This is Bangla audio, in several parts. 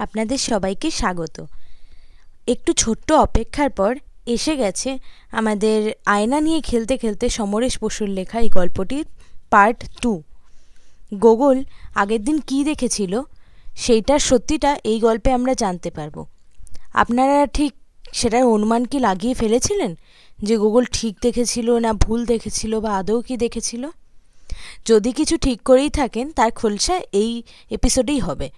আপনাদের সবাইকে স্বাগত। একটু ছোট্ট অপেক্ষার পর এসে গেছে আমাদের আয়না নিয়ে খেলতে খেলতে সমরেশ বসুর লেখা এই গল্পটির পার্ট টু। গোগল আগের দিন কী দেখেছিল? সেইটার সত্যিটা এই গল্পে আমরা জানতে পারব। আপনারা ঠিক সেটার অনুমান কি লাগিয়ে ফেলেছিলেন? যে গুগল ঠিক দেখেছিল না ভুল দেখেছিল বা আদৌ কি দেখেছিল? যদি কিছু ঠিক করেই থাকেন, তার খোলসা এই এপিসোডেই হবে।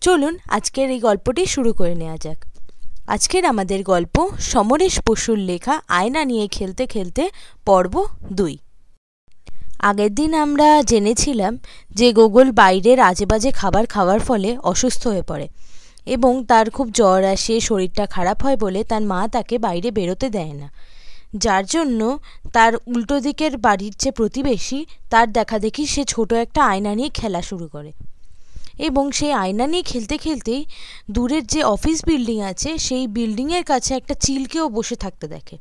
চলুন আজকের এই গল্পটি শুরু করে নেওয়া যাক। আজকের আমাদের গল্প সমরেশ বসুর লেখা আয়না নিয়ে খেলতে খেলতে পর্ব দুই। আগের দিন আমরা জেনেছিলাম যে গোগল বাইরের আজেবাজে খাবার খাওয়ার ফলে অসুস্থ হয়ে পড়ে এবং তার খুব জ্বর আসে, শরীরটা খারাপ হয় বলে তার মা তাকে বাইরে বেরোতে দেয় না। যার জন্য তার উল্টো দিকের বাড়ির যে প্রতিবেশী, তার দেখা দেখি সে ছোট একটা আয়না নিয়ে খেলা শুরু করে। এবং সেই আয়না নিয়ে খেলতে খেলতেই দূরের যে অফিস বিল্ডিং আছে, সেই বিল্ডিংয়ের কাছে একটা চিলকেও বসে থাকতে দেখে।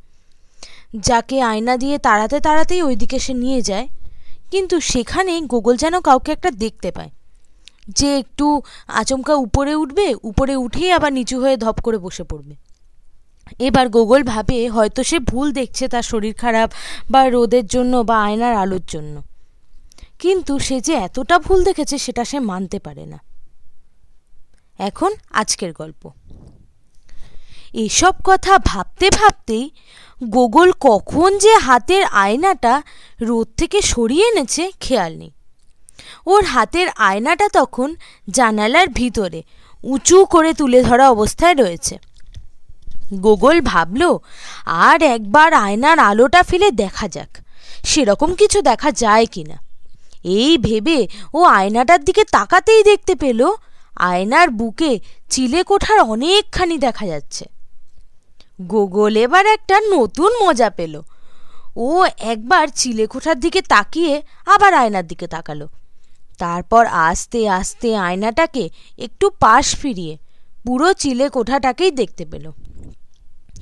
যাকে আয়না দিয়ে তাড়াতে তাড়াতেই ওইদিকে সে নিয়ে যায়। কিন্তু সেখানে গোগল যেন কাউকে একটা দেখতে পায়। যে একটু আচমকা উপরে উঠবে, উপরে উঠেই আবার নিচু হয়ে ধপ করে বসে পড়বে। এবার গোগল ভাবে হয়তো সে ভুল দেখছে তার শরীর খারাপ বা রোদের জন্য বা আয়নার আলোর জন্য। কিন্তু সে যে এতটা ভুল দেখেছে সেটা সে মানতে পারে না। এখন আজকের গল্প। এসব কথা ভাবতে ভাবতেই গোগল কখন যে হাতের আয়নাটা রোদ থেকে সরিয়ে এনেছে খেয়াল নেই। ওর হাতের আয়নাটা তখন জানালার ভিতরে উঁচু করে তুলে ধরা অবস্থায় রয়েছে। গোগল ভাবল, আর একবার আয়নার আলোটা ফেলে দেখা যাক, সেরকম কিছু দেখা যায় কিনা? এই ভেবে ও আয়নাটার দিকে তাকাতেই দেখতে পেল আয়নার বুকে চিলে কোঠার অনেকখানি দেখা যাচ্ছে। গোগল এবার একটা নতুন মজা পেল। ও একবার চিলে কোঠার দিকে তাকিয়ে আবার আয়নার দিকে তাকালো। তারপর আস্তে আস্তে আয়নাটাকে একটু পাশ ফিরিয়ে পুরো চিলে কোঠাটাকেই দেখতে পেল।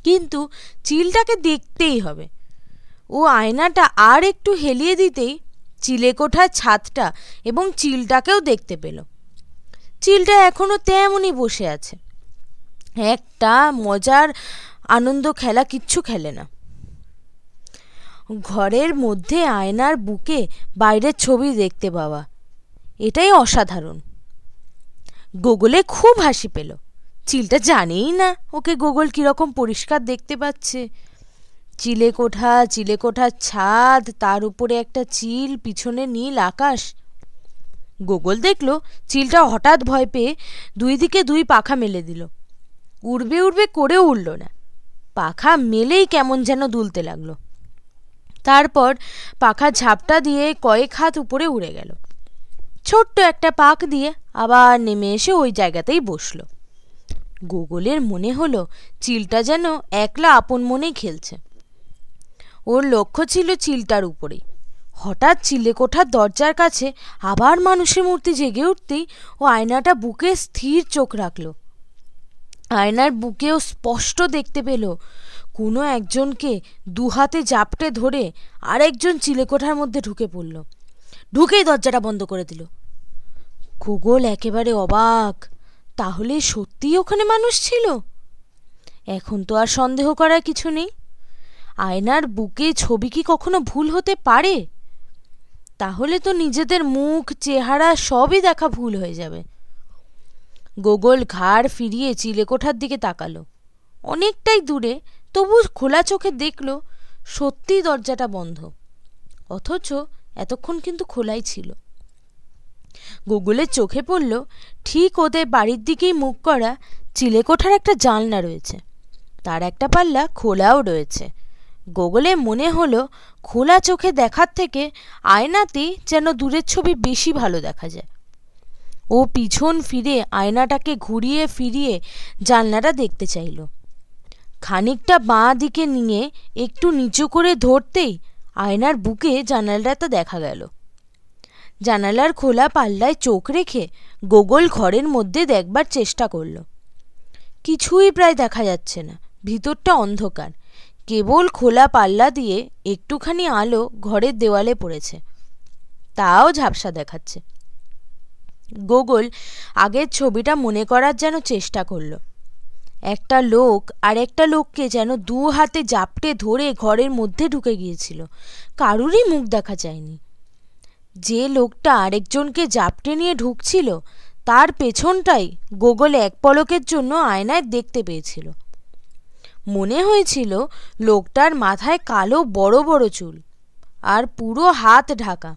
কিন্তু চিলটাকে দেখতেই হবে। ও আয়নাটা আর একটু হেলিয়ে দিতেই চিলেকোঠার ছাদটা এবং চিলটাকেও দেখতে পেল। চিলটা এখনও তেমনই বসে আছে। একটা মজার আনন্দ খেলা কিচ্ছু খেলে না। ঘরের মধ্যে আয়নার বুকে বাইরের ছবি দেখতে পাওয়া, এটাই অসাধারণ। গোগলে খুব হাসি পেল। চিলটা জানেই না ওকে গোগল কীরকম পরিষ্কার দেখতে পাচ্ছে। চিলেকোঠা, চিলেকোঠার ছাদ, তার উপরে একটা চিল, পিছনে নীল আকাশ। গোগল দেখল, চিলটা হঠাৎ ভয় পেয়ে দুই দিকে দুই পাখা মেলে দিল। উড়বে উড়বে করে উড়ল না। পাখা মেলেই কেমন যেন দুলতে লাগল। তারপর পাখা ঝাপটা দিয়ে কয়েক হাত উপরে উড়ে গেল। ছোট্ট একটা পাক দিয়ে আবার নেমে এসে ওই জায়গাতেই বসল। গোগলের মনে হলো, চিলটা যেন একলা আপন মনেই খেলছে। ওর লক্ষ্য ছিল চিলটার উপরে। হঠাৎ চিলে কোঠার দরজার কাছে আবার মানুষের মূর্তি জেগে উঠতেই ও আয়নাটা বুকে স্থির চোখ রাখল। আয়নার বুকেও স্পষ্ট দেখতে পেল, কোনো একজনকে দুহাতে জাপটে ধরে আরেকজন চিলেকোঠার মধ্যে ঢুকে পড়ল। ঢুকেই দরজাটা বন্ধ করে দিল। গোগল একেবারে অবাক, তাহলে সত্যিই ওখানে মানুষ ছিল? এখন তো আর সন্দেহ করার কিছু নেই। আয়নার বুকে ছবি কি কখনো ভুল হতে পারে? তাহলে তো নিজেদের মুখ, চেহারা সবই দেখা ভুল হয়ে যাবে। গোগল ঘাড় ফিরিয়ে চিলেকোঠার দিকে তাকালো। অনেকটাই দূরে, তবু খোলা চোখে দেখল, সত্যিই দরজাটা বন্ধ। অথচ এতক্ষণ কিন্তু খোলাই ছিল। গুগলের চোখে পড়ল, ঠিক ওদের বাড়ির দিকেই মুখ করা চিলেকোঠার একটা জানলা রয়েছে। তার একটা পাল্লা খোলাও রয়েছে। গোগলে মনে হলো খোলা চোখে দেখার থেকে আয়নাতেই যেন দূরের ছবি বেশি ভালো দেখা যায়। ও পিছন ফিরে আয়নাটাকে ঘুরিয়ে ফিরিয়ে জানলাটা দেখতে চাইল। খানিকটা বাঁ দিকে নিয়ে একটু নিচু করে ধরতেই আয়নার বুকে জানালাটা দেখা গেল। জানালার খোলা পাল্লায় চোখ রেখে গোগল ঘরের মধ্যে দেখবার চেষ্টা করল। কিছুই প্রায় দেখা যাচ্ছে না, ভিতরটা অন্ধকার। কেবল খোলা পাল্লা দিয়ে একটুখানি আলো ঘরের দেওয়ালে পড়েছে। তাও ঝাপসা দেখাচ্ছে। গোগল আগের ছবিটা মনে করার যেন চেষ্টা করল। একটা লোক আর একটা লোককে যেন দু হাতে জাপটে ধরে ঘরের মধ্যে ঢুকে গিয়েছিল। কারুরই মুখ দেখা যায়নি। যে লোকটা আরেকজনকে জাপটে নিয়ে ঢুকছিল, তার পেছনটাই গোগল এক পলকের জন্য আয়নায় দেখতে পেয়েছিল। মনে হয়েছিল লোকটার মাথায় কালো বড় বড় চুল আর পুরো হাত ঢাকা।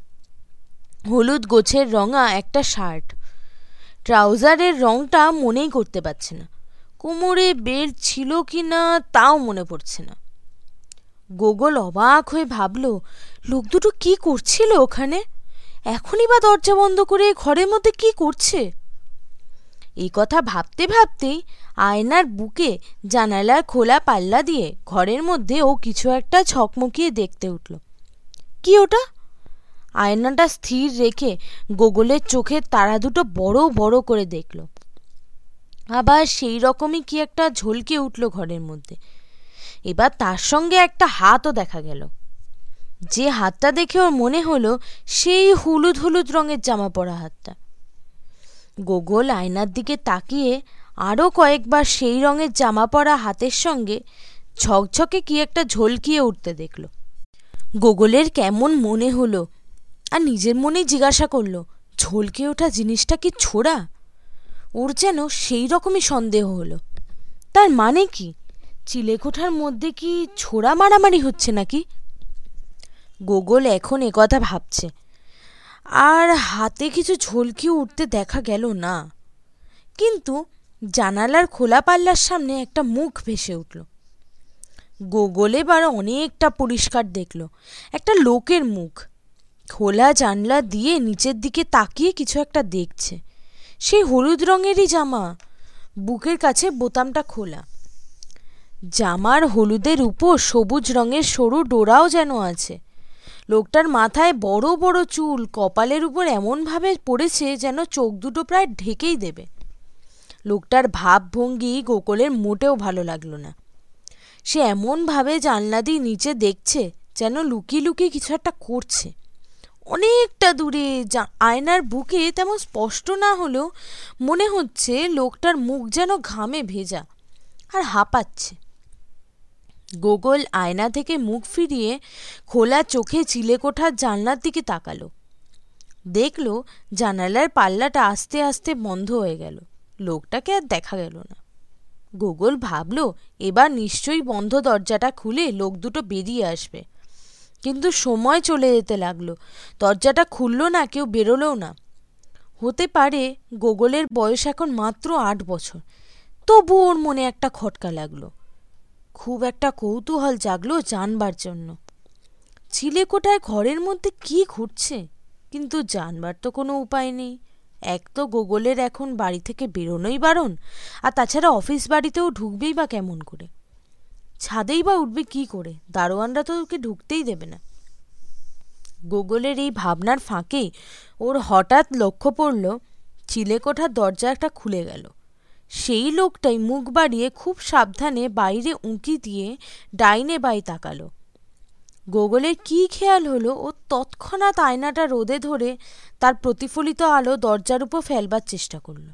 হলুদ গোছের রঙা একটা শার্ট। ট্রাউজারের রংটা মনেই করতে পারছে না। কোমরে বের ছিল কি না তাও মনে পড়ছে না। গোগল অবাক হয়ে ভাবল, লোক দুটো কি করছিল ওখানে? এখনই বা দরজা বন্ধ করে ঘরের মধ্যে কি করছে? এই কথা ভাবতে ভাবতেই আয়নার বুকে জানালার খোলা পাল্লা দিয়ে ঘরের মধ্যে ও কিছু একটা ছকমকিয়ে দেখতে উঠল। কি ওটা? আয়নাটা স্থির রেখে গোগলের চোখের তারা দুটো বড় বড় করে দেখল। আবার সেই রকমই কি একটা ঝলকে উঠল ঘরের মধ্যে। এবার তার সঙ্গে একটা হাতও দেখা গেল। যে হাতটা দেখে ওর মনে হলো সেই হলুদ হলুদ রঙের জামা পরা হাতটা। গোগল আয়নার দিকে তাকিয়ে আরও কয়েকবার সেই রঙের জামা পরা হাতের সঙ্গে ঝকঝকে কি একটা ঝলকিয়ে উঠতে দেখল। গোগলের কেমন মনে হলো আর নিজের মনেই জিজ্ঞাসা করল, ঝলকে ওঠা জিনিসটা কি ছোড়া? ওর যেন সেই রকমই সন্দেহ হলো। তার মানে কি? চিলেকোঠার মধ্যে কি ছোড়া মারামারি হচ্ছে নাকি? গোগল এখন একথা ভাবছে। আর হাতে কিছু ঝলকি উঠতে দেখা গেল না। কিন্তু জানালার খোলা পাল্লার সামনে একটা মুখ ভেসে উঠল। গোগল এবার অনেকটা পরিষ্কার দেখল। একটা লোকের মুখ। খোলা জানলা দিয়ে নিচের দিকে তাকিয়ে কিছু একটা দেখছে। সেই হলুদ রঙেরই জামা। বুকের কাছে বোতামটা খোলা। জামার হলুদের উপর সবুজ রঙের সরু ডোরাও যেন আছে। লোকটার মাথায় বড় বড় চুল, কপালের উপর এমনভাবে পড়েছে যেন চোখ দুটো প্রায় ঢেকেই দেবে। লোকটার ভাবভঙ্গি গোকুলের মোটেও ভালো লাগল না। সে এমনভাবে জানলা দিয়ে নিচে দেখছে যেন লুকিয়ে লুকিয়ে কিছু একটা করছে। অনেকটা দূরে আয়নার বুকে তেমন স্পষ্ট না হলেও মনে হচ্ছে লোকটার মুখ যেন ঘামে ভেজা আর হাঁপাচ্ছে। গোগল আয়না থেকে মুখ ফিরিয়ে খোলা চোখে চিলেকোঠার জানলার দিকে তাকালো। দেখল জানালার পাল্লাটা আস্তে আস্তে বন্ধ হয়ে গেল। লোকটাকে আর দেখা গেল না। গোগল ভাবল, এবার নিশ্চয়ই বন্ধ দরজাটা খুলে লোক দুটো বেরিয়ে আসবে। কিন্তু সময় চলে যেতে লাগল। দরজাটা খুলল না, কেউ বেরোলেও না। হতে পারে গোগলের বয়স এখন মাত্র আট বছর। তবু ওর মনে একটা খটকা লাগল। খুব একটা কৌতূহল জাগলো জানবার জন্য। চিলেকোঠায় ঘরের মধ্যে কি ঘুরছে কিন্তু জানবার তো কোনো উপায় নেই। এক তো গোগলের এখন বাড়ি থেকে বেরোনোই বারণ, আর তাছাড়া অফিস বাড়িতেও ঢুকবেই বা কেমন করে? ছাদেই বা উঠবে কি করে? দারোয়ানরা তো ওকে ঢুকতেই দেবে না। গোগলের এই ভাবনার ফাঁকে ওর হঠাৎ লক্ষ্য পড়ল চিলেকোঠার দরজা একটা খুলে গেল। সেই লোকটাই মুখ বাড়িয়ে খুব সাবধানে বাইরে উঁকি দিয়ে ডাইনে বাই তাকালো। গোগলের কি খেয়াল হলো ও তৎক্ষণাৎ আয়নাটা রোদে ধরে তার প্রতিফলিত আলো দরজার উপর ফেলবার চেষ্টা করল।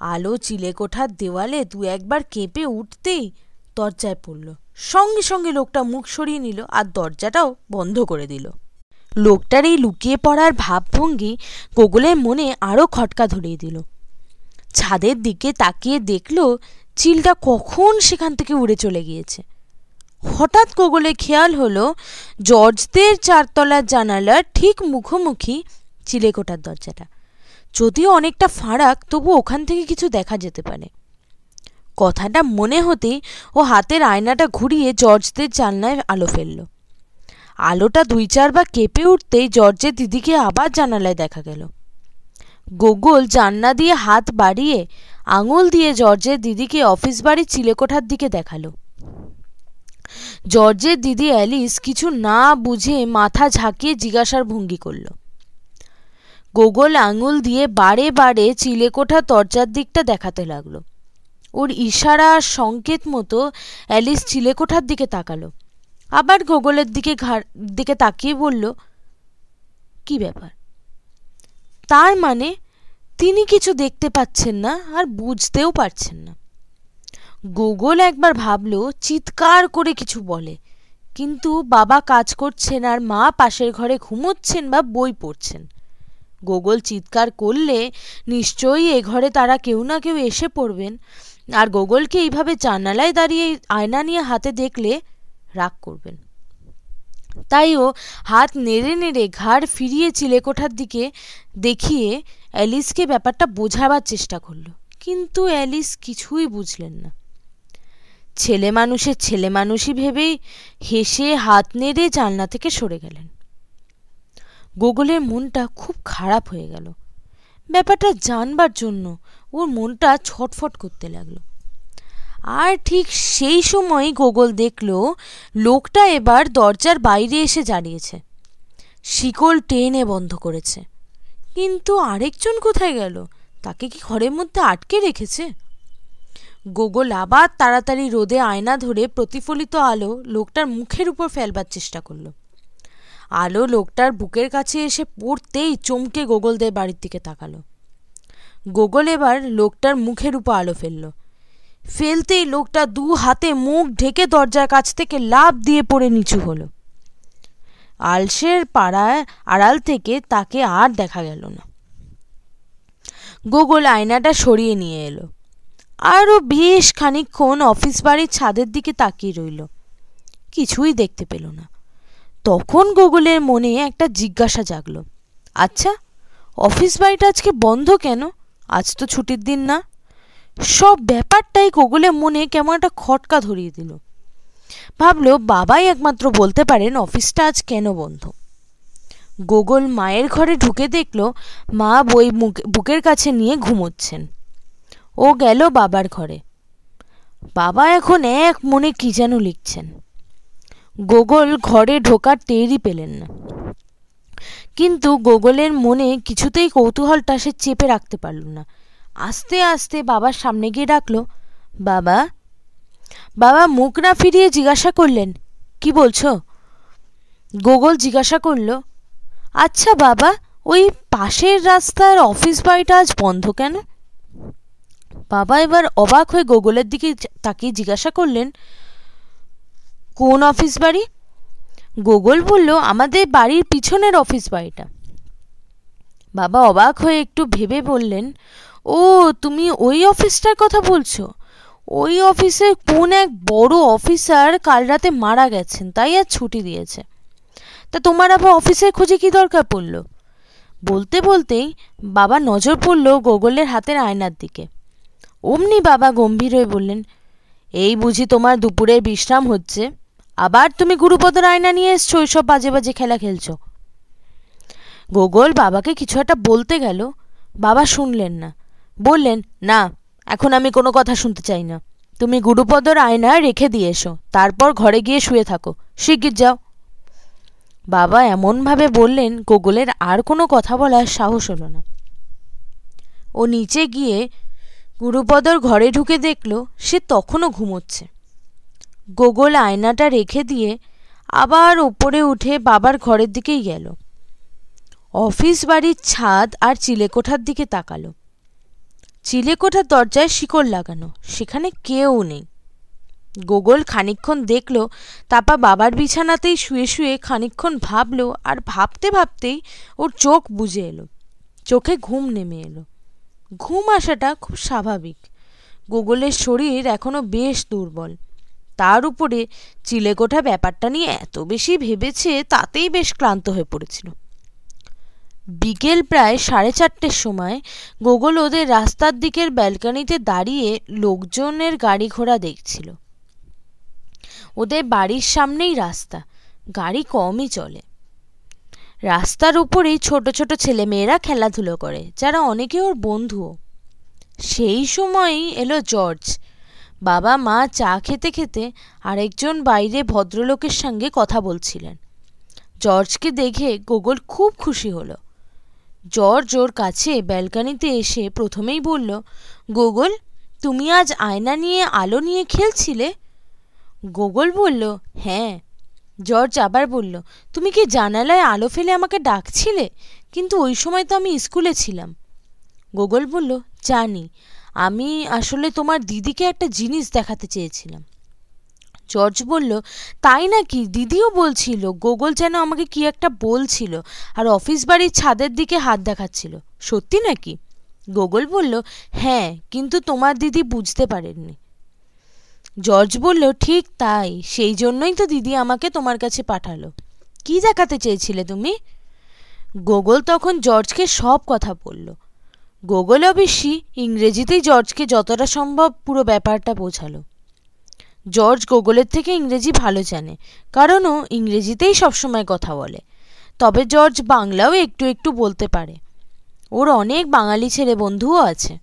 আলো চিলেকোঠার দেওয়ালে দু একবার কেঁপে উঠতেই দরজায় পড়ল। সঙ্গে সঙ্গে লোকটা মুখ সরিয়ে নিল আর দরজাটাও বন্ধ করে দিল। লোকটার এই লুকিয়ে পড়ার ভাবভঙ্গি গোগলের মনে আরও খটকা ধরিয়ে দিল। ছাদের দিকে তাকিয়ে দেখল চিলটা কখন সেখান থেকে উড়ে চলে গিয়েছে। হঠাৎ গোগলে খেয়াল হলো জর্জদের চারতলার জানালার ঠিক মুখোমুখি চিলেকোটার দরজাটা। যদিও অনেকটা ফারাক, তবু ওখান থেকে কিছু দেখা যেতে পারে। কথাটা মনে হতেই ও হাতের আয়নাটা ঘুরিয়ে জর্জদের জানলায় আলো ফেলল। আলোটা দুই চারবার কেঁপে উঠতেই জর্জের দিদিকে আবার জানালায় দেখা গেল। গোগল জান্না দিয়ে হাত বাড়িয়ে আঙুল দিয়ে জর্জের দিদিকে অফিস বাড়ির চিলেকোঠার দিকে দেখাল। জর্জের দিদি অ্যালিস কিছু না বুঝে মাথা ঝাঁকিয়ে জিজ্ঞাসার ভঙ্গি করল। গোগল আঙুল দিয়ে বারে বারে চিলেকোঠা দরজার দিকটা দেখাতে লাগল। ওর ইশারা সংকেত মতো অ্যালিস চিলেকোঠার দিকে তাকালো। আবার গোগলের দিকে ঘাড়, দিকে তাকিয়ে বলল, কি ব্যাপার? তার মানে তিনি কিছু দেখতে পাচ্ছেন না আর বুঝতেও পারছেন না। গোগল একবার ভাবল, চিৎকার করে কিছু বলে। কিন্তু বাবা কাজ করছেন আর মা পাশের ঘরে ঘুমোচ্ছেন বা বই পড়ছেন। গোগল চিৎকার করলে নিশ্চয়ই এ ঘরে তারা কেউ না কেউ এসে পড়বেন। আর গোগলকে এইভাবে জানালায় দাঁড়িয়ে আয়না নিয়ে হাতে দেখলে রাগ করবেন। তাই ও হাত নেড়ে নেড়ে ঘাড় ফিরিয়ে চিলেকোঠার দিকে দেখিয়ে অ্যালিসকে ব্যাপারটা বোঝাবার চেষ্টা করল। কিন্তু অ্যালিস কিছুই বুঝলেন না। ছেলে মানুষের ছেলে মানুষই ভেবেই হেসে হাত নেড়ে জানলা থেকে সরে গেলেন। গোগলের মনটা খুব খারাপ হয়ে গেল। ব্যাপারটা জানবার জন্য ওর মনটা ছটফট করতে লাগল। আর ঠিক সেই সময় গোগল দেখল, লোকটা এবার দরজার বাইরে এসে দাঁড়িয়েছে। শিকল টেনে বন্ধ করেছে। কিন্তু আরেকজন কোথায় গেল? তাকে কি ঘরের মধ্যে আটকে রেখেছে? গোগল আবার তাড়াতাড়ি রোদে আয়না ধরে প্রতিফলিত আলো লোকটার মুখের উপর ফেলবার চেষ্টা করল। আলো লোকটার বুকের কাছে এসে পড়তেই চমকে গোগলদের বাড়ির দিকে তাকালো। গোগল এবার লোকটার মুখের উপর আলো ফেলল। ফেলতেই লোকটা দু হাতে মুখ ঢেকে দরজার কাছ থেকে লাভ দিয়ে পড়ে নিচু হলো। আলসের পাড়ায় আড়াল থেকে তাকে আর দেখা গেল না। গোগল আয়নাটা সরিয়ে নিয়ে এলো। আরও বেশ খানিক্ষণ অফিস বাড়ির ছাদের দিকে তাকিয়ে রইল। কিছুই দেখতে পেল না। তখন গুগলের মনে একটা জিজ্ঞাসা জাগলো। আচ্ছা অফিস বাড়িটা আজকে বন্ধ কেন? আজ তো ছুটির দিন না। সব ব্যাপারটাই গোগলের মনে কেমন একটা খটকা ধরিয়ে দিল। ভাবলো, বাবাই একমাত্র বলতে পারেন অফিসটা আজ কেন বন্ধ। গোগল মায়ের ঘরে ঢুকে দেখল, মা বই বুকের কাছে নিয়ে ঘুমোচ্ছেন। ও গেল বাবার ঘরে। বাবা এখন এক মনে কি যেন লিখছেন। গোগল ঘরে ঢোকার টেরই পেলেন না। কিন্তু গোগলের মনে কিছুতেই কৌতূহলটা সে চেপে রাখতে পারল না। আস্তে আস্তে বাবার সামনে গিয়ে ডাকলো, বাবা বাবা মুখ না ফিরিয়ে জিজ্ঞাসা করলেন, কি বলছো? গোগল জিজ্ঞাসা করল আচ্ছা বাবা, ওই পাশের রাস্তার অফিস বাড়িটা আজ বন্ধ কেন? বাবা এবার অবাক হয়ে গোগলের দিকে তাকিয়ে জিজ্ঞাসা করলেন, কোন অফিস বাড়ি? গোগল বলল, আমাদের বাড়ির পিছনের অফিস বাড়িটা। বাবা অবাক হয়ে একটু ভেবে বললেন, ও, তুমি ওই অফিসটার কথা বলছো? ওই অফিসের কোন এক বড় অফিসার কাল রাতে মারা গেছেন, তাই আর ছুটি দিয়েছে। তা তোমার আবার অফিসের খোঁজে কি দরকার পড়ল? বলতে বলতেই বাবা নজর পড়ল গোগলের হাতের আয়নার দিকে। অমনি বাবা গম্ভীর হয়ে বললেন, এই বুঝি তোমার দুপুরের বিশ্রাম হচ্ছে? আবার তুমি গুরুপদর আয়না নিয়ে এসছো ওইসব বাজে বাজে খেলা খেলছো? গোগল বাবাকে কিছু একটা বলতে গেল। বাবা শুনলেন না। বললেন, না, এখন আমি কোনো কথা শুনতে চাই না। তুমি গুরুপদর আয়না রেখে দিয়ে এসো, তারপর ঘরে গিয়ে শুয়ে থাকো। শিগগির যাও। বাবা এমনভাবে বললেন, গোগলের আর কোনো কথা বলার সাহস হলো না। ও নিচে গিয়ে গুরুপদর ঘরে ঢুকে দেখল সে তখনও ঘুমোচ্ছে। গোগল আয়নাটা রেখে দিয়ে আবার ওপরে উঠে বাবার ঘরের দিকেই গেল। অফিস বাড়ির ছাদ আর চিলেকোঠার দিকে তাকালো। চিলেকোঠার দরজায় শিকড় লাগানো, সেখানে কেউ নেই। গোগল খানিক্ষণ দেখল তাপা বাবার বিছানাতেই শুয়ে শুয়ে খানিক্ষণ ভাবল আর ভাবতে ভাবতেই ওর চোখ বুঝে এলো। চোখে ঘুম নেমে এলো। ঘুম আসাটা খুব স্বাভাবিক। গোগলের শরীর এখনও বেশ দুর্বল। তার উপরে চিলেকোঠা ব্যাপারটা নিয়ে এত বেশি ভেবেছে তাতেই বেশ ক্লান্ত হয়ে পড়েছিল। বিকেল প্রায় সাড়ে চারটের সময় গোগল ওদের রাস্তার দিকের ব্যালকানিতে দাঁড়িয়ে লোকজনের গাড়ি ঘোড়া দেখছিল। ওদের বাড়ির সামনেই রাস্তা। গাড়ি কমই চলে। রাস্তার উপরেই ছোট ছোট ছেলেমেয়েরা খেলাধুলো করে, যারা অনেকে ওর বন্ধুও সেই সময়ই এলো জর্জ। বাবা মা চা খেতে খেতে আরেকজন বাইরে ভদ্রলোকের সঙ্গে কথা বলছিলেন। জর্জকে দেখে গোগল খুব খুশি হলো। জর্জ ওর কাছে ব্যালকানিতে এসে প্রথমেই বলল, গোগল, তুমি আজ আয়না নিয়ে আলো নিয়ে খেলছিলে? গোগল বলল হ্যাঁ জর্জ আবার বলল, তুমি কি জানালায় আলো ফেলে আমাকে ডাকছিলে? কিন্তু ওই সময় তো আমি স্কুলে ছিলাম। গোগল বলল, জানি। আমি আসলে তোমার দিদিকে একটা জিনিস দেখাতে চেয়েছিলাম। জর্জ বলল, তাই নাকি? দিদিও বলছিল, গোগল যেন আমাকে কি একটা বলছিল আর অফিস বাড়ির ছাদের দিকে হাত দেখাচ্ছিল। সত্যি নাকি? গোগল বলল হ্যাঁ কিন্তু তোমার দিদি বুঝতে পারেননি। জর্জ বলল, ঠিক তাই, সেই জন্যই তো দিদি আমাকে তোমার কাছে পাঠালো। কি দেখাতে চেয়েছিলে তুমি? গোগল তখন জর্জকে সব কথা বলল। গোগল অবশ্যই ইংরেজিতেই জর্জকে যতটা সম্ভব পুরো ব্যাপারটা বোঝালো। জর্জ গোগলের থেকে ইংরেজি ভালো জানে কারণ ও ইংরেজিতেই সবসময় কথা বলে। তবে জর্জ বাংলাও একটু একটু বলতে পারে। ওর অনেক বাঙালি ছেলে বন্ধুও আছে।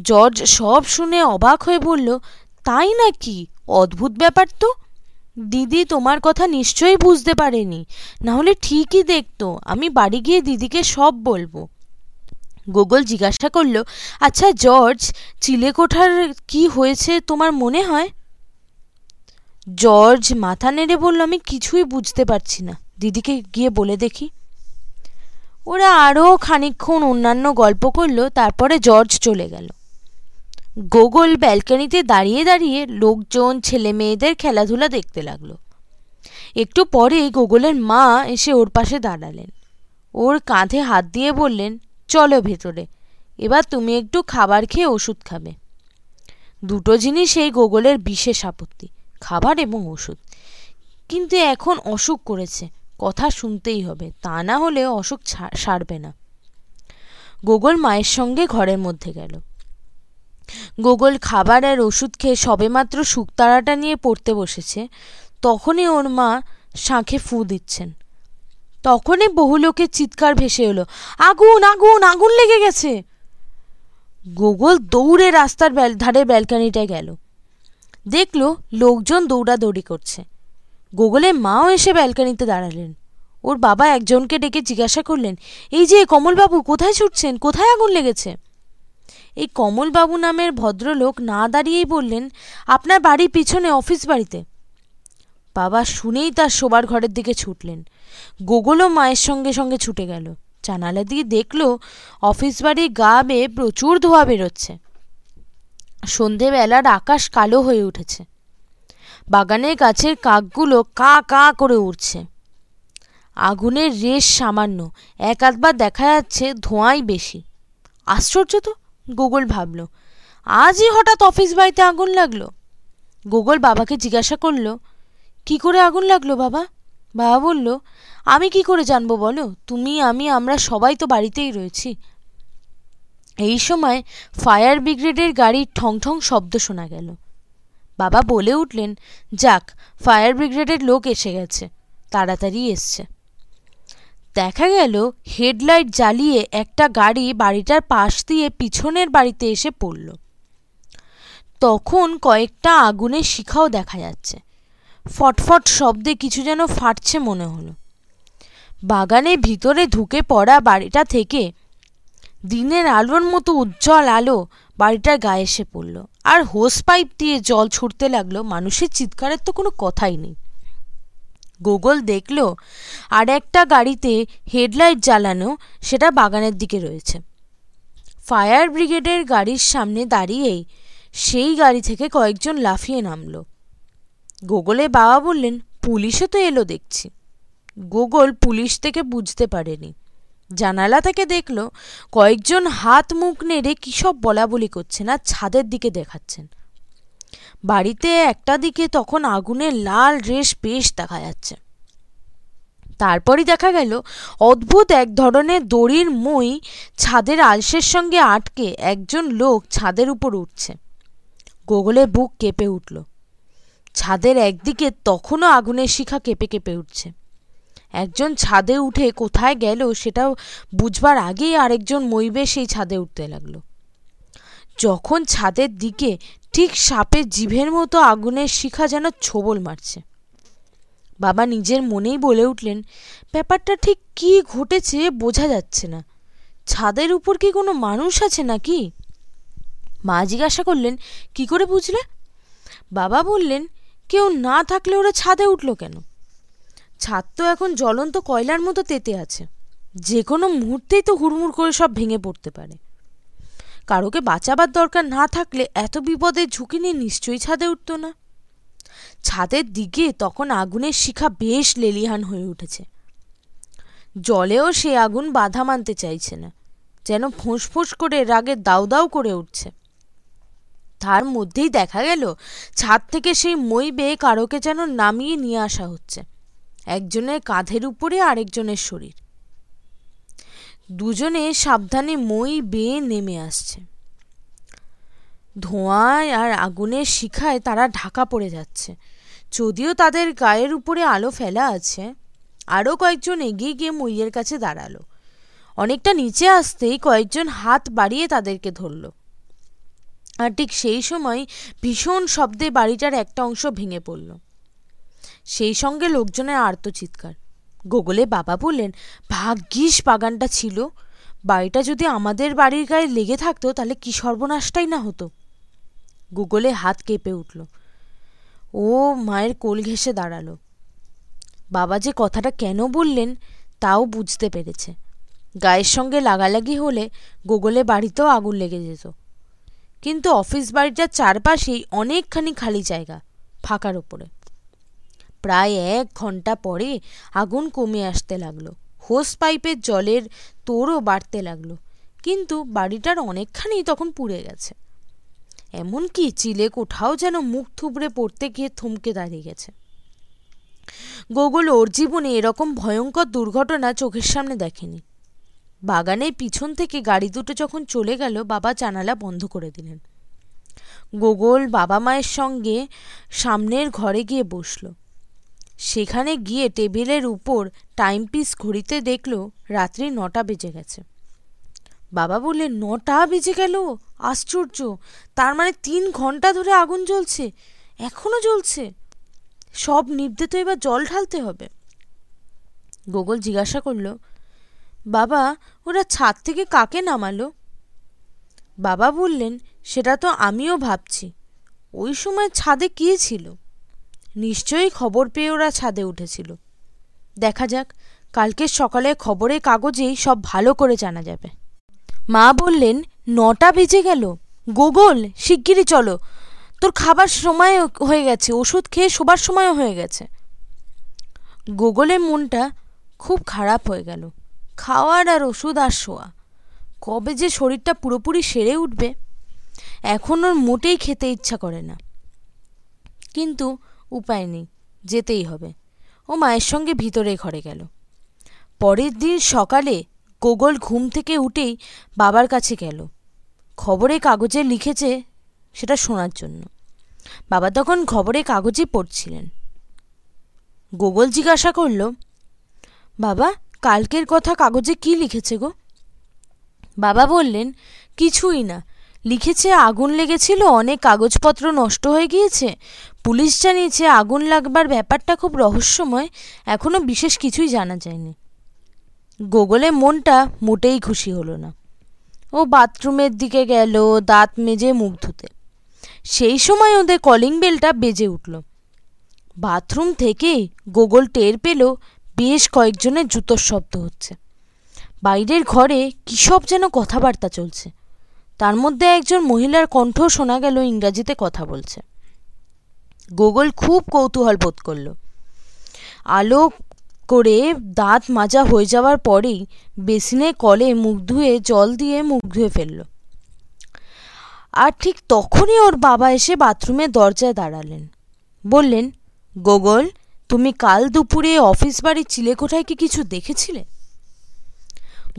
জর্জ সব শুনে অবাক হয়ে বলল তাই নাকি? অদ্ভুত ব্যাপার তো। দিদি তোমার কথা নিশ্চয়ই বুঝতে পারেনি। নাহলে ঠিকই দেখতো, আমি বাড়ি গিয়ে দিদিকে সব বলব। গুগল জিজ্ঞাসা করল আচ্ছা জর্জ, চিলেকোঠার কি হয়েছে তোমার মনে হয়? জর্জ মাথা নেড়ে বলল, আমি কিছুই বুঝতে পারছি না। দিদিকে গিয়ে বলে দেখি। ওরা আরও খানিক্ষণ অন্যান্য গল্প করল, তারপরে জর্জ চলে গেল। গোগল ব্যালকানিতে দাঁড়িয়ে দাঁড়িয়ে লোকজন ছেলে মেয়েদের খেলাধুলা দেখতে লাগল। একটু পরে গোগলের মা এসে ওর পাশে দাঁড়ালেন। ওর কাঁধে হাত দিয়ে বললেন, চলো ভেতরে, এবার তুমি একটু খাবার খেয়ে ওষুধ খাবে। দুটো জিনিস এই গোগলের বিশেষ আপত্তি, খাবার এবং ওষুধ। কিন্তু এখন অসুখ করেছে, কথা শুনতেই হবে, তা না হলে অসুখ সারবে না। গোগল মায়ের সঙ্গে ঘরের মধ্যে গেল। গোগল খাবার আর ওষুধ খেয়ে সবেমাত্র শুকতারাটা নিয়ে পড়তে বসেছে, তখনই ওর মা শাঁখে ফু দিচ্ছেন। তখনই বহু লোকের চিৎকার ভেসে এলো, আগুন আগুন আগুন লেগে গেছে! গোগল দৌড়ে রাস্তার ধারে ব্যালকানিটায় গেল। দেখল লোকজন দৌড়াদৌড়ি করছে। গোগলের মাও এসে ব্যালকানিতে দাঁড়ালেন। ওর বাবা একজনকে ডেকে জিজ্ঞাসা করলেন, এই যে কমলবাবু, কোথায় ছুটছেন? কোথায় আগুন লেগেছে? এই কমলবাবু নামের ভদ্রলোক না দাঁড়িয়েই বললেন, আপনার বাড়ির পিছনে অফিস বাড়িতে? বাবা শুনেই তার শোবার ঘরের দিকে ছুটলেন। গোগলও মায়ের সঙ্গে সঙ্গে ছুটে গেল। জানালা দিয়ে দেখল, অফিস বাড়ির গা বেয়ে প্রচুর ধোয়া বেরোচ্ছে। সন্ধেবেলার আকাশ কালো হয়ে উঠেছে। বাগানের গাছের কাকগুলো কা কা করে উঠছে আগুনের রেশ সামান্য, এক আধবার দেখা যাচ্ছে ধোঁয়াই বেশি। আশ্চর্য তো! গুগল ভাবল। আজই হঠাৎ অফিস বাড়িতে আগুন লাগল। গুগল বাবাকে জিজ্ঞাসা করল, কি করে আগুন লাগল বাবা? বাবা বলল, আমি কি করে জানব বলো? তুমি, আমি, আমরা সবাই তো বাড়িতেই রয়েছি। এই সময় ফায়ার ব্রিগেডের গাড়ির ঠং ঠং শব্দ শোনা গেল। বাবা বলে উঠলেন, যাক, ফায়ার ব্রিগেডের লোক এসে গেছে। তাড়াতাড়ি এসছে। দেখা গেল, হেডলাইট জ্বালিয়ে একটা গাড়ি বাড়িটার পাশ দিয়ে পিছনের বাড়িতে এসে পড়ল। তখন কয়েকটা আগুনের শিখাও দেখা যাচ্ছে। ফটফট শব্দে কিছু যেন ফাটছে মনে হলো। বাগানে ভিতরে ঢুকে পড়া বাড়িটা থেকে দিনের আলোর মতো উজ্জ্বল আলো বাড়িটার গায়ে এসে পড়ল। আর হোস পাইপ দিয়ে জল ছুটতে লাগল। মানুষের চিৎকারের তো কোনো কথাই নেই। গুগল দেখল, আর একটা গাড়িতে হেডলাইট জ্বালানো সেটা বাগানের দিকে রয়েছে। ফায়ার ব্রিগেডের গাড়ির সামনে দাঁড়িয়েই সেই গাড়ি থেকে কয়েকজন লাফিয়ে নামলো। গোগলের বাবা বললেন, পুলিশও তো এলো দেখছি। গোগল পুলিশ থেকে বুঝতে পারেনি। জানালা থেকে দেখল, কয়েকজন হাত মুখ নেড়ে কী সব বলা বলি করছেন আর ছাদের দিকে দেখাচ্ছেন। বাড়িতে একটা দিকে তখন আগুনের লাল রেশ বেশ দেখা যাচ্ছে। তারপরই দেখা গেল, অদ্ভুত এক ধরনের দড়ির মই ছাদের আলসের সঙ্গে আটকে একজন লোক ছাদের উপর উঠছে। গোগলের বুক কেঁপে উঠল। ছাদের একদিকে তখনও আগুনের শিখা কেঁপে কেঁপে উঠছে। একজন ছাদে উঠে কোথায় গেল সেটাও বুঝবার আগেই আরেকজন মইবে সেই ছাদে উঠতে লাগল। যখন ছাদের দিকে ঠিক সাপের জিভের মতো আগুনের শিখা যেন ছোবল মারছে। বাবা নিজের মনেই বলে উঠলেন, ব্যাপারটা ঠিক কি ঘটেছে বোঝা যাচ্ছে না। ছাদের উপর কি কোনো মানুষ আছে নাকি? মা জিজ্ঞাসা করলেন, কি করে বুঝলে? বাবা বললেন, কেউ না থাকলে ওরা ছাদে উঠল কেন? ছাদ তো এখন জ্বলন্ত কয়লার মতো তেতে আছে। যে কোনো মুহূর্তেই তো হুড়মুড় করে সব ভেঙে পড়তে পারে। কারোকে বাঁচাবার দরকার না থাকলে এত বিপদের ঝুঁকি নিয়ে নিশ্চয়ই ছাদে উঠত না। ছাদের দিকে তখন আগুনের শিখা বেশ লেলিহান হয়ে উঠেছে। জলেও সে আগুন বাধা মানতে চাইছে না, যেন ফোঁস করে রাগে দাউ দাউ করে উঠছে। তার মধ্যেই দেখা গেল, ছাদ থেকে সেই মই বেয়ে কারোকে যেন নামিয়ে নিয়ে আসা হচ্ছে। একজনের কাঁধের উপরে আরেকজনের শরীর। দুজনে সাবধানে মই বেয়ে নেমে আসছে। ধোঁয়ায় আর আগুনের শিখায় তারা ঢাকা পড়ে যাচ্ছে। যদিও তাদের গায়ের উপরে আলো ফেলা আছে, আরও কয়েকজন এগিয়ে গিয়ে মইয়ের কাছে দাঁড়াল। অনেকটা নিচে আসতেই কয়েকজন হাত বাড়িয়ে তাদেরকে ধরল। আর ঠিক সেই সময় ভীষণ শব্দে বাড়িটার একটা অংশ ভেঙে পড়ল। সেই সঙ্গে লোকজনের আর্তচিৎকার। গোগলে বাবা বললেন, ভাগ্যিস বাগানটা ছিল। বাড়িটা যদি আমাদের বাড়ির গায়ে লেগে থাকতো, তাহলে কি সর্বনাশটাই না হতো? গুগলে হাত কেঁপে উঠল। ও মায়ের কোল ঘেসে দাঁড়াল। বাবা যে কথাটা কেন বললেন, তাও বুঝতে পেরেছে। গায়ের সঙ্গে লাগালাগি হলে গোগলে বাড়িতেও আগুন লেগে যেত। কিন্তু অফিস বাড়িটার চারপাশেই অনেকখানি খালি জায়গা, ফাঁকার ওপরে প্রায় এক ঘণ্টা পরে আগুন কমে আসতে লাগল। হোস পাইপের জলের তোরও বাড়তে লাগল। কিন্তু বাড়িটার অনেকখানি তখন পুড়ে গেছে। এমনকি চিলে কোঠাও যেন মুখ থুবড়ে পড়তে গিয়ে থমকে দাঁড়িয়ে গেছে। গোগল, ওর জীবনে এরকম ভয়ঙ্কর দুর্ঘটনা চোখের সামনে দেখেনি। বাগানের পিছন থেকে গাড়ি দুটো যখন চলে গেল, বাবা জানালা বন্ধ করে দিলেন। গোগল বাবা মায়ের সঙ্গে সামনের ঘরে গিয়ে বসল। সেখানে গিয়ে টেবিলের উপর টাইমপিস ঘড়িতে দেখল রাত্রি নটা বেজে গেছে। বাবা বললেন, নটা বেজে গেল? আশ্চর্য! তার মানে তিন ঘণ্টা ধরে আগুন জ্বলছে। এখনও জ্বলছে? সব নিবদে তো এবার জল ঢালতে হবে। গোগল জিজ্ঞাসা করল, বাবা, ওরা ছাদ থেকে কাকে নামালো? বাবা বললেন, সেটা তো আমিও ভাবছি। ওই সময় ছাদে কে ছিল? নিশ্চয়ই খবর পেয়ে ওরা ছাদে উঠেছিল। দেখা যাক কালকে সকালে খবরের কাগজেই সব ভালো করে জানা যাবে। মা বললেন, নটা বেজে গেল। গোগল, শিগগিরই চলো। তোর খাবার সময় হয়ে গেছে, ওষুধ খেয়ে শোবার সময়ও হয়ে গেছে। গোগলের মনটা খুব খারাপ হয়ে গেল। খাওয়ার আর ওষুধ আর শোয়া। কবে যে শরীরটা পুরোপুরি সেরে উঠবে, এখন ওর মোটেই খেতে ইচ্ছা করে না। কিন্তু উপায় নেই, যেতেই হবে। ও মায়ের সঙ্গে ভিতরে ঘরে গেল। পরের দিন সকালে গোগল ঘুম থেকে উঠেই বাবার কাছে গেল। খবরে কাগজে লিখেছে সেটা শোনার জন্য। বাবা তখন খবরে কাগজই পড়ছিলেন। গোগল জিজ্ঞাসা করল, বাবা, কালকের কথা কাগজে কি লিখেছে গো? বাবা বললেন, কিছুই না লিখেছে, আগুন লেগেছিল, অনেক কাগজপত্র নষ্ট হয়ে গিয়েছে। পুলিশ জানিয়েছে, আগুন লাগবার ব্যাপারটা খুব রহস্যময় এখনও বিশেষ কিছুই জানা যায়নি। গোগলে মনটা মোটেই খুশি হলো না। ও বাথরুমের দিকে গেল, দাঁত মেজে মুখ ধুতে। সেই সময় ওদের কলিং বেলটা বেজে উঠল। বাথরুম থেকে গোগল টের পেল, বেশ কয়েকজনের জুতোর শব্দ হচ্ছে। বাইরের ঘরে কী সব যেন কথাবার্তা চলছে। তার মধ্যে একজন মহিলার কণ্ঠ শোনা গেল, ইংরাজিতে কথা বলছে। গোগল খুব কৌতূহল বোধ করল। আলো করে দাঁত মাজা হয়ে যাওয়ার পরেই বেসিনে কলে মুখ ধুয়ে জল দিয়ে মুখ ধুয়ে ফেলল। আর ঠিক তখনই ওর বাবা এসে বাথরুমের দরজায় দাঁড়ালেন। বললেন, গোগল, তুমি কাল দুপুরে অফিস বাড়ির চিলেকোঠায় কি কিছু দেখেছিলে?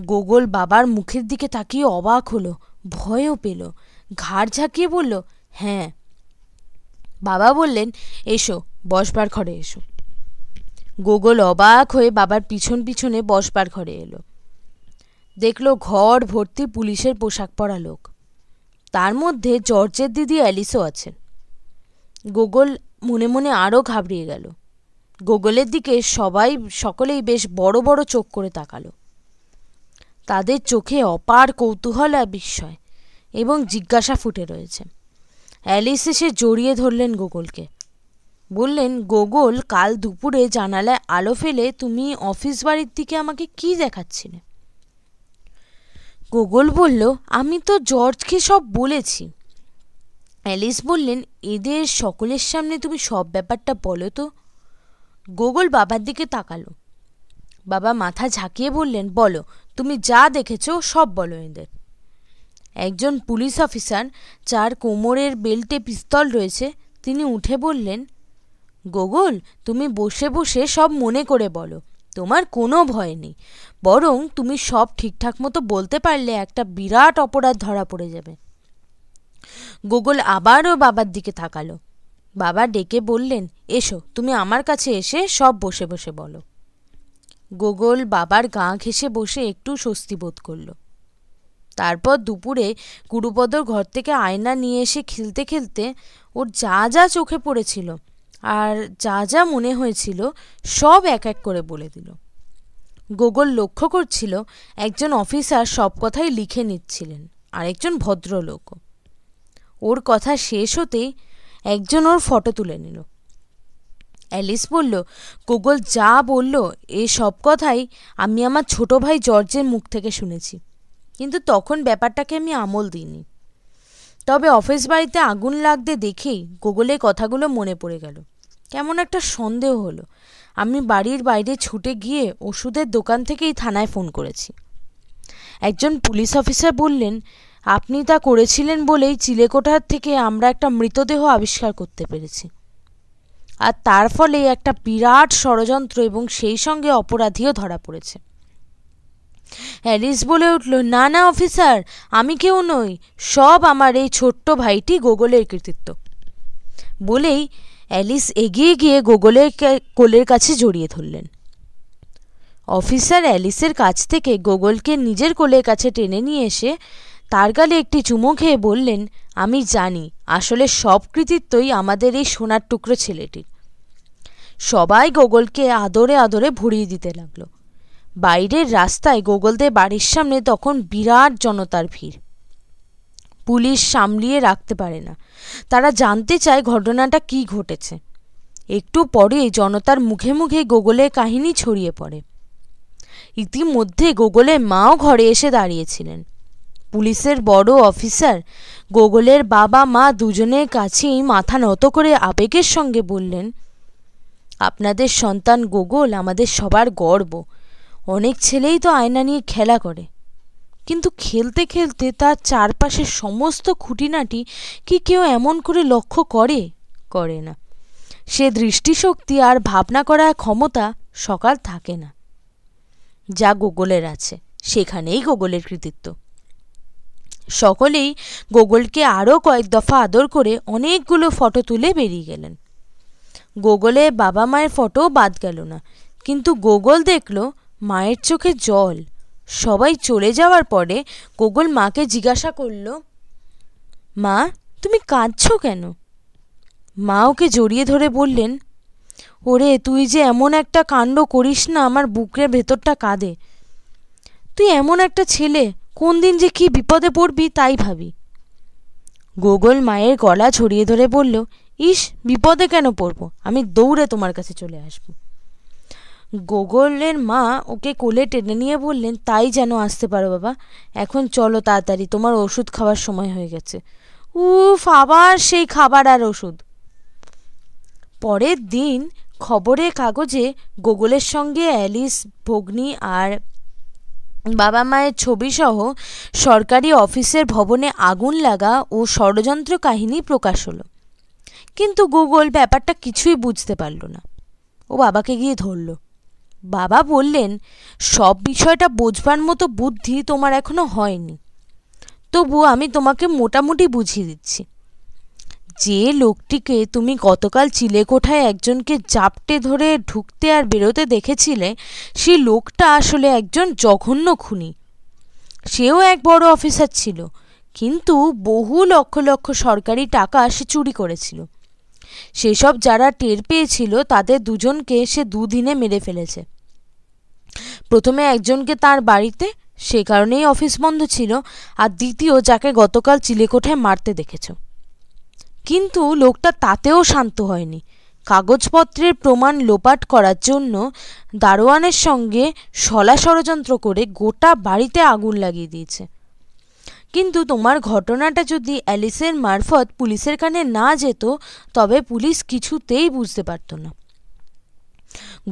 গোগল বাবার মুখের দিকে তাকিয়ে অবাক হলো। ভয়ও পেল। ঘাড় ঝাঁকিয়ে বলল হ্যাঁ। বাবা বললেন, এসো, বসবার ঘরে এসো। গোগল অবাক হয়ে বাবার পিছন পিছনে বসবার ঘরে এলো। দেখল ঘর ভর্তি পুলিশের পোশাক পরা লোক। তার মধ্যে জর্জের দিদি অ্যালিসও আছেন। গোগল মনে মনে আরও ঘাবড়িয়ে গেল। গোগলের দিকে সবাই, সকলেই বেশ বড় বড় চোখ করে তাকালো। তাদের চোখে অপার কৌতূহল আর বিস্ময়, এবং জিজ্ঞাসা ফুটে রয়েছে। অ্যালিস এসে জড়িয়ে ধরলেন গোগলকে। বললেন, গোগল, কাল দুপুরে জানালায় আলো ফেলে তুমি অফিস বাড়ির দিকে আমাকে কি দেখাচ্ছিলে? গোগল বলল, আমি তো জর্জকে সব বলেছি। অ্যালিস বললেন, এদের সকলের সামনে তুমি সব ব্যাপারটা বলো তো। গোগল বাবার দিকে তাকালো। বাবা মাথা ঝাঁকিয়ে বললেন, বলো তুমি যা দেখেছ সব বলো এদের। একজন পুলিশ অফিসার যার কোমরের বেল্টে পিস্তল রয়েছে, তিনি উঠে বললেন, গোগল, তুমি বসে বসে সব মনে করে বলো, তোমার কোনো ভয় নেই। বরং তুমি সব ঠিকঠাক মতো বলতে পারলে একটা বিরাট অপরাধ ধরা পড়ে যাবে গোগল আবারও বাবার দিকে তাকালো। বাবা ডেকে বললেন, এসো, তুমি আমার কাছে এসে সব বসে বসে বলো। গোগল বাবার গা ঘেসে বসে একটু স্বস্তি বোধ করল। তারপর দুপুরে গুরুপদর ঘর থেকে আয়না নিয়ে এসে খেলতে খেলতে ওর যা যা চোখে পড়েছিল আর যা যা মনে হয়েছিল সব এক এক করে বলে দিল। গোগল লক্ষ্য করছিল একজন অফিসার সব কথাই লিখে নিচ্ছিলেন আর একজন ভদ্রলোক ওর কথা শেষ হতেই একজন ওর ফটো তুলে নিল। অ্যালিস বলল, গোগল যা বলল, এ সব কথাই আমি আমার ছোট ভাই জর্জের মুখ থেকে শুনেছি। কিন্তু তখন ব্যাপারটাকে আমি আমল দিইনি। তবে অফিস বাড়িতে আগুন লাগতে দেখেই গোগলের কথাগুলো মনে পড়ে গেল। কেমন একটা সন্দেহ হলো। আমি বাড়ির বাইরে ছুটে গিয়ে ওষুধের দোকান থেকেই থানায় ফোন করেছি। একজন পুলিশ অফিসার বললেন, আপনি তা করেছিলেন বলেই চিলেকোঠার থেকে আমরা একটা মৃতদেহ আবিষ্কার করতে পেরেছি। আর তার ফলে একটা বিরাট ষড়যন্ত্র এবং সেই সঙ্গে অপরাধীও ধরা পড়েছে। হ্যারিস বলে উঠল, না না, অফিসার, আমি কেউ নই, সব আমার এই ছোট্ট ভাইটি গোগলের কৃতিত্ব। বলেই অ্যালিস এগিয়ে গিয়ে গোগলের কোলের কাছে জড়িয়ে ধরলেন। অফিসার অ্যালিসের কাছ থেকে গোগলকে নিজের কোলের কাছে টেনে নিয়ে এসে তার গালে একটি চুমো খেয়ে বললেন, আমি জানি, আসলে সব কৃতিত্বই আমাদের এই সোনার টুকরো ছেলেটির। সবাই গোগলকে আদরে আদরে ভরিয়ে দিতে লাগল। বাইরের রাস্তায় গোগলদের বাড়ির সামনে তখন বিরাট জনতার ভিড়। পুলিশ সামলিয়ে রাখতে পারে না। তারা জানতে চায় ঘটনাটা কি ঘটেছে। একটু পরে জনতার মুখে মুখে গোগলের কাহিনী ছড়িয়ে পড়ে। ইতিমধ্যে গোগলের মাও ঘরে এসে দাঁড়িয়েছিলেন। পুলিশের বড় অফিসার। গোগলের বাবা মা দুজনের কাছেই মাথা নত করে আবেগের সঙ্গে বললেন, আপনাদের সন্তান গোগল আমাদের সবার গর্ব। অনেক ছেলেই তো আয়না নিয়ে খেলা করে। কিন্তু খেলতে খেলতে তার চারপাশের সমস্ত খুঁটিনাটি কি কেউ এমন করে লক্ষ্য করে? করে না। সে দৃষ্টিশক্তি আর ভাবনা করার ক্ষমতা সকাল থাকে না। যা গোগলের আছে, সেখানেই গোগলের কৃতিত্ব। সকলেই গোগলকে আরও কয়েক দফা আদর করে অনেকগুলো ফটো তুলে বেরিয়ে গেলেন। গোগলে বাবা মায়ের ফটোও বাদ গেল না। কিন্তু গোগল দেখল মায়ের চোখে জল। সবাই চলে যাওয়ার পরে গোগল মাকে জিজ্ঞাসা করল, মা, তুমি কাঁদছ কেন? মা ওকে জড়িয়ে ধরে বললেন, ওরে, তুই যে এমন একটা কাণ্ড করিস না, আমার বুকের ভেতরটা কাঁদে। তুই এমন একটা ছেলে কোন দিন যে কি বিপদে পড়বি তাই ভাবি। গোগল মায়ের গলা ছড়িয়ে ধরে বলল, ইস, বিপদে কেন পড়ব? আমি দৌড়ে তোমার কাছে চলে আসব। গোগলের মা ওকে কোলে টেনে নিয়ে বললেন, তাই যেন আসতে পারো বাবা। এখন চলো তাড়াতাড়ি, তোমার ওষুধ খাওয়ার সময় হয়ে গেছে। উফ, আবার সেই খাবার আর ওষুধ। পরের দিন খবরের কাগজে গোগলের সঙ্গে অ্যালিস, ভগ্নি আর বাবা মায়ের ছবিসহ সরকারি অফিসের ভবনে আগুন লাগা ও ষড়যন্ত্র কাহিনী প্রকাশ হলো। কিন্তু গুগল ব্যাপারটা কিছুই বুঝতে পারল না। ও বাবাকে গিয়ে ধরল। বাবা বললেন, সব বিষয়টা বোঝবার মতো বুদ্ধি তোমার এখনও হয়নি। তবু আমি তোমাকে মোটামুটি বুঝিয়ে দিচ্ছি। যে লোকটিকে তুমি গতকাল চিলেকোঠায় একজনকে জাপটে ধরে ঢুকতে আর বেরোতে দেখেছিলে সেই লোকটা আসলে একজন জঘন্য খুনি। সেও এক বড় অফিসার ছিল, কিন্তু বহু লক্ষ লক্ষ সরকারি টাকা সে চুরি করেছিল। সেসব যারা টের পেয়েছিল, তাদের দুজনকে সে দুদিনে মেরে ফেলেছে। প্রথমে একজনকে তার বাড়িতে, সে কারণেই অফিস বন্ধ ছিল, আর দ্বিতীয় যাকে গতকাল চিলেকোঠায় মারতে দেখেছ। কিন্তু লোকটা তাতেও শান্ত হয়নি। কাগজপত্রের প্রমাণ লোপাট করার জন্য দারোয়ানের সঙ্গে সলা ষড়যন্ত্র করে গোটা বাড়িতে আগুন লাগিয়ে দিয়েছে। কিন্তু তোমার ঘটনাটা যদি অ্যালিসের মারফত পুলিশের কানে না যেত, তবে পুলিশ কিছুতেই বুঝতে পারত না।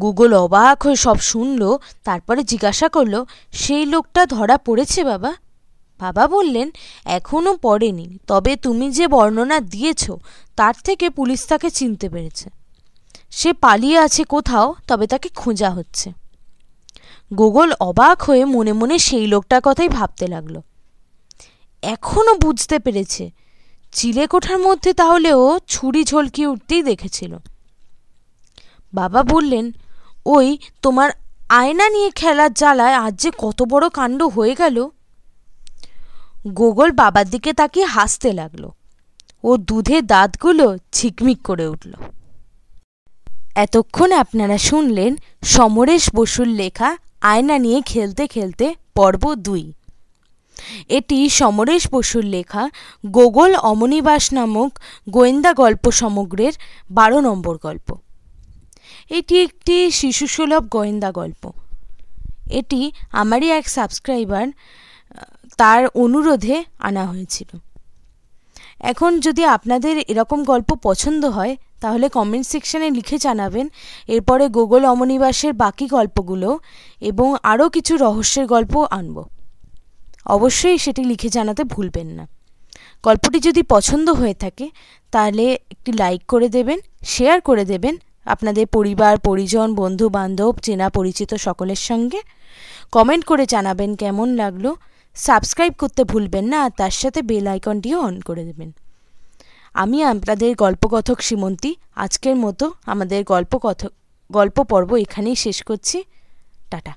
গুগল অবাক হয়ে সব শুনল, তারপরে জিজ্ঞাসা করল, সেই লোকটা ধরা পড়েছে বাবা? বাবা বললেন এখনও পড়েনি। তবে তুমি যে বর্ণনা দিয়েছ, তার থেকে পুলিশ তাকে চিনতে পেরেছে। সে পালিয়ে আছে কোথাও, তবে তাকে খোঁজা হচ্ছে গোগল অবাক হয়ে মনে মনে সেই লোকটার কথাই ভাবতে লাগল। এখনও বুঝতে পেরেছে। চিলেকোঠার মধ্যে তাহলে ও ছুরি ঝলকিয়ে উঠতেই দেখেছিল বাবা বললেন, ওই তোমার আয়না নিয়ে খেলার জ্বালায় আজ যে কত বড় কাণ্ড হয়ে গেল। গোগল বাবার দিকে তাকিয়ে হাসতে লাগল। ও দুধে দাঁতগুলো ঝিকমিক করে উঠল। এতক্ষণ আপনারা শুনলেন সমরেশ বসুর লেখা আয়না নিয়ে খেলতে খেলতে পর্ব দুই। এটি সমরেশ বসুর লেখা গোগল অমনিবাস নামক গোয়েন্দা গল্প সমগ্রের বারো নম্বর গল্প। এটি একটি শিশুসুলভ গোয়েন্দা গল্প। এটি আমারই এক সাবস্ক্রাইবার তার অনুরোধে আনা হয়েছিল। এখন যদি আপনাদের এরকম গল্প পছন্দ হয়, তাহলে কমেন্ট সেকশানে লিখে জানাবেন। এরপরে গুগল অমনিবাসের বাকি গল্পগুলো এবং আরও কিছু রহস্যের গল্প আনব। অবশ্যই সেটি লিখে জানাতে ভুলবেন না। গল্পটি যদি পছন্দ হয়ে থাকে, তাহলে একটি লাইক করে দেবেন শেয়ার করে দেবেন আপনাদের পরিবার, পরিজন বন্ধু বান্ধব চেনা পরিচিত সকলের সঙ্গে। কমেন্ট করে জানাবেন কেমন লাগল। সাবস্ক্রাইব করতে ভুলবেন না, তার সাথে বেল আইকনটিও অন করে দেবেন। আমি আপনাদের গল্পকথক সীমন্তী আজকের মতো আমাদের গল্পকথক গল্প পর্ব এখানেই শেষ করছি। টাটা।